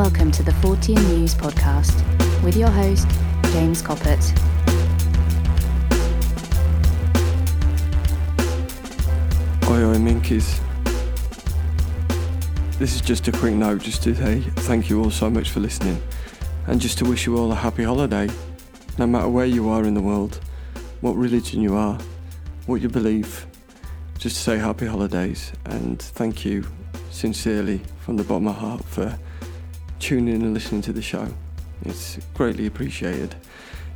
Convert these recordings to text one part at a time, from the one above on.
Welcome to the 14 News Podcast with your host, James Coppett. Oi, oi, Minkies. This is just a quick note just to say thank you all so much for listening and just to wish you all a happy holiday. No matter where you are in the world, what religion you are, what you believe, just to say happy holidays and thank you sincerely from the bottom of my heart for tuning in and listening to the show. It's greatly appreciated.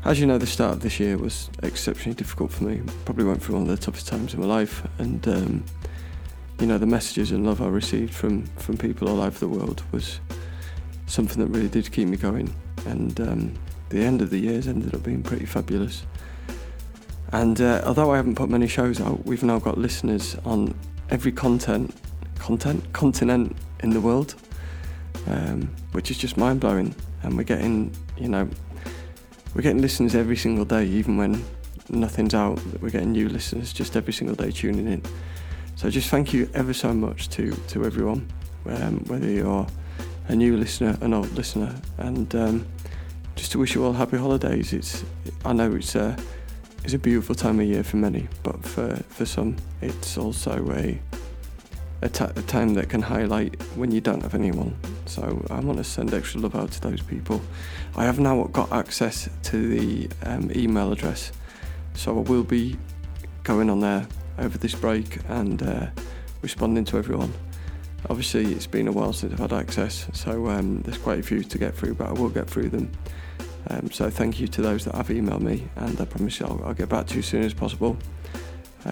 As you know, the start of this year was exceptionally difficult for me. Probably went through one of the toughest times of my life, and um, you know, the messages and love I received from from people all over the world was something that really did keep me going. And um, the end of the years ended up being pretty fabulous. And uh, although I haven't put many shows out, we've now got listeners on every content, content, continent in the world, um, which is just mind blowing. And we're getting, you know, we're getting listeners every single day, even when nothing's out. We're getting new listeners just every single day tuning in. So just thank you ever so much to to everyone, um, whether you're a new listener, an old listener, and um, just to wish you all happy holidays. It's I know it's a it's a beautiful time of year for many, but for for some it's also a time that can highlight when you don't have anyone. So I want to send extra love out to those people. I have now got access to the um, email address, so I will be going on there over this break and uh, responding to everyone. Obviously, it's been a while since I've had access, so um, there's quite a few to get through, but I will get through them. Um, so thank you to those that have emailed me, and I promise I'll, I'll get back to you as soon as possible.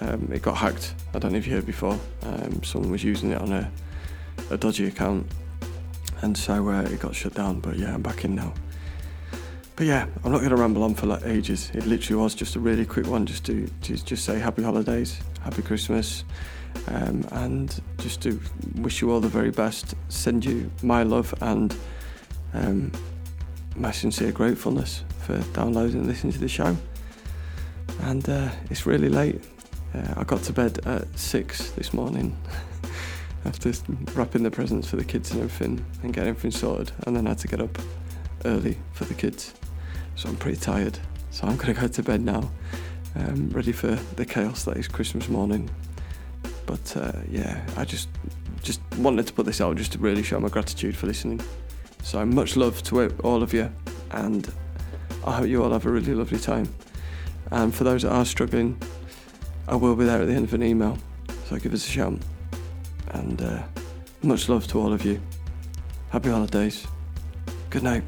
Um, it got hacked. I don't know if you heard before. Um, someone was using it on a, a dodgy account, and so uh, it got shut down. But yeah, I'm back in now. But yeah, I'm not going to ramble on for like ages. It literally was just a really quick one, just to, to just say happy holidays, happy Christmas, um, and just to wish you all the very best. Send you my love and um, my sincere gratefulness for downloading and listening to the show. And uh, it's really late. Uh, I got to bed at six this morning after wrapping the presents for the kids and everything and getting everything sorted, and then I had to get up early for the kids. So I'm pretty tired. So I'm gonna go to bed now, um, ready for the chaos that is Christmas morning. But uh, yeah, I just just wanted to put this out just to really show my gratitude for listening. So much love to all of you, and I hope you all have a really lovely time. And for those that are struggling, I will be there at the end of an email, so give us a shout. And uh, much love to all of you. Happy holidays. Good night.